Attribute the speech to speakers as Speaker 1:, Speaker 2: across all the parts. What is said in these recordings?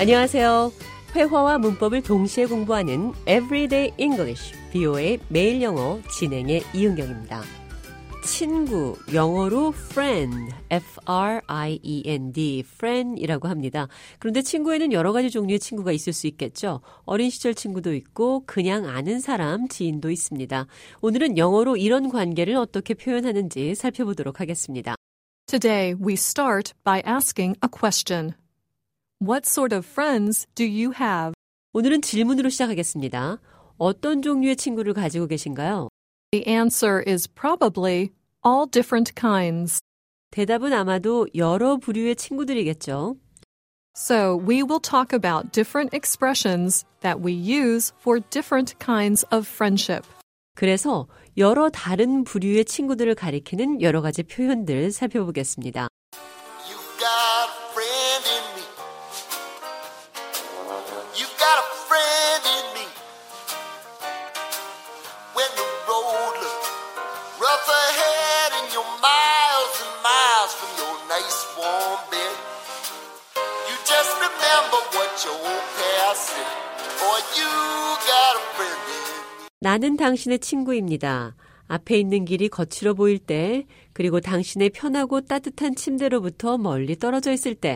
Speaker 1: 안녕하세요. 회화와 문법을 동시에 공부하는 Everyday English, BO의 매일 영어 진행의 이은경입니다. 친구, 영어로 friend, F-R-I-E-N-D, friend이라고 합니다. 그런데 친구에는 여러 가지 종류의 친구가 있을 수 있겠죠. 어린 시절 친구도 있고 그냥 아는 사람, 지인도 있습니다. 오늘은 영어로 이런 관계를 어떻게 표현하는지 살펴보도록 하겠습니다.
Speaker 2: Today, we start by asking a question. What sort of friends do you have?
Speaker 1: 오늘은 질문으로 시작하겠습니다. 어떤 종류의 친구를 가지고 계신가요?
Speaker 2: The answer is probably all different kinds.
Speaker 1: 대답은 아마도 여러 부류의 친구들이겠죠.
Speaker 2: So, we will talk about different expressions that we use for different kinds of friendship.
Speaker 1: 그래서 여러 다른 부류의 친구들을 가리키는 여러 가지 표현들 살펴보겠습니다. 나는 당신의 친구입니다. 앞에 있는 길이 거칠어 보일 때, 그리고 당신의 편하고 따뜻한 침대로부터 멀리 떨어져 있을 때,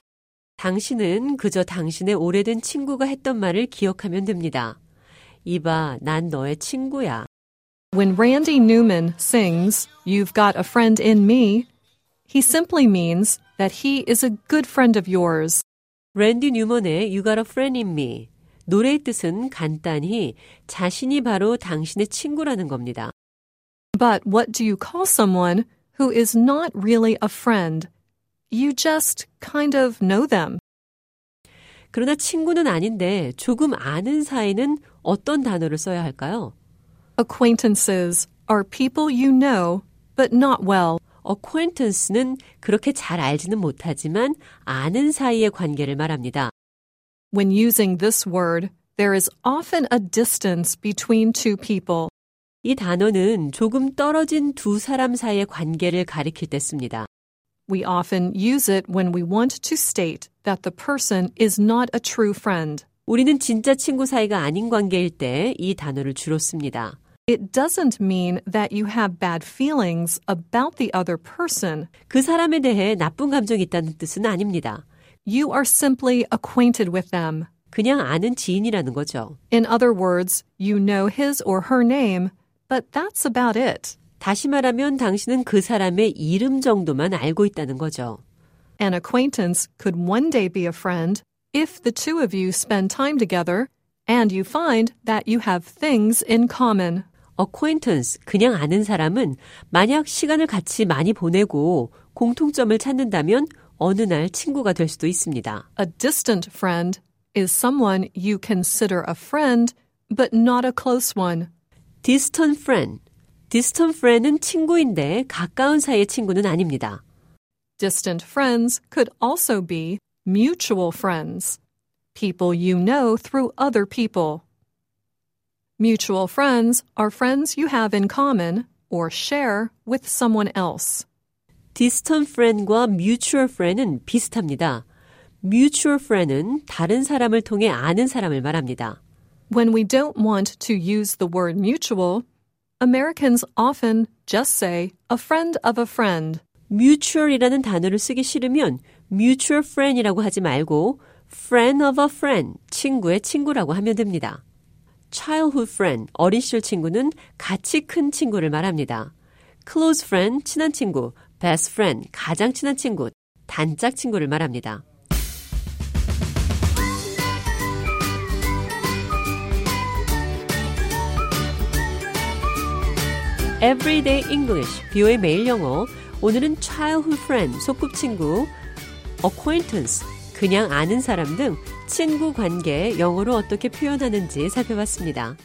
Speaker 1: 당신은 그저 당신의 오래된 친구가 했던 말을 기억하면 됩니다. 이봐, 난 너의 친구야.
Speaker 2: When Randy Newman sings, You've Got a Friend in Me, he simply means that he is a good friend of yours.
Speaker 1: 랜디 뉴먼의 You Got a Friend in Me. 노래의 뜻은 간단히 자신이 바로 당신의 친구라는 겁니다.
Speaker 2: But what do you call someone who is not really a friend? You just kind of know them.
Speaker 1: 그러나 친구는 아닌데 조금 아는 사이는 어떤 단어를 써야 할까요?
Speaker 2: Acquaintances are people you know, but not well.
Speaker 1: acquaintance는 그렇게 잘 알지는 못하지만 아는 사이의 관계를 말합니다.
Speaker 2: When using this word, there is often a distance between two people.
Speaker 1: 이 단어는 조금 떨어진 두 사람 사이의 관계를 가리킬 때 씁니다.
Speaker 2: We often use it when we want to state that the person is not a true friend.
Speaker 1: 우리는 진짜 친구 사이가 아닌 관계일 때 이 단어를 주로 씁니다.
Speaker 2: It doesn't mean that you have bad feelings about the other person.
Speaker 1: 그 사람에 대해 나쁜 감정이 있다는 뜻은 아닙니다.
Speaker 2: You are simply acquainted with them.
Speaker 1: 그냥 아는 지인이라는 거죠.
Speaker 2: In other words, you know his or her name, but that's about it.
Speaker 1: 다시 말하면 당신은 그 사람의 이름 정도만 알고 있다는 거죠.
Speaker 2: An acquaintance could one day be a friend if the two of you spend time together and you find that you have things in common.
Speaker 1: Acquaintance, 그냥 아는 사람은 만약 시간을 같이 많이 보내고 공통점을 찾는다면 어느 날 친구가 될 수도 있습니다.
Speaker 2: A distant friend is someone you consider a friend, but not a close one.
Speaker 1: distant friend. distant friend은 친구인데 가까운 사이의 친구는 아닙니다.
Speaker 2: Distant friends could also be mutual friends, people you know through other people. Mutual friends are friends you have in common or share with someone else.
Speaker 1: distant friend과 mutual friend은 비슷합니다. mutual friend은 다른 사람을 통해 아는 사람을 말합니다.
Speaker 2: When we don't want to use the word mutual, Americans often just say a friend of a friend.
Speaker 1: mutual이라는 단어를 쓰기 싫으면 mutual friend이라고 하지 말고 friend of a friend, 친구의 친구라고 하면 됩니다. Childhood friend, 어린 시절 친구는 같이 큰 친구를 말합니다. close friend, 친한 친구, best friend, 가장 친한 친구, 단짝 친구를 말합니다. Everyday English, 비오의 매일 영어. 오늘은 childhood friend, 소꿉친구, acquaintance, 그냥 아는 사람 등 친구 관계 영어로 어떻게 표현하는지 살펴봤습니다.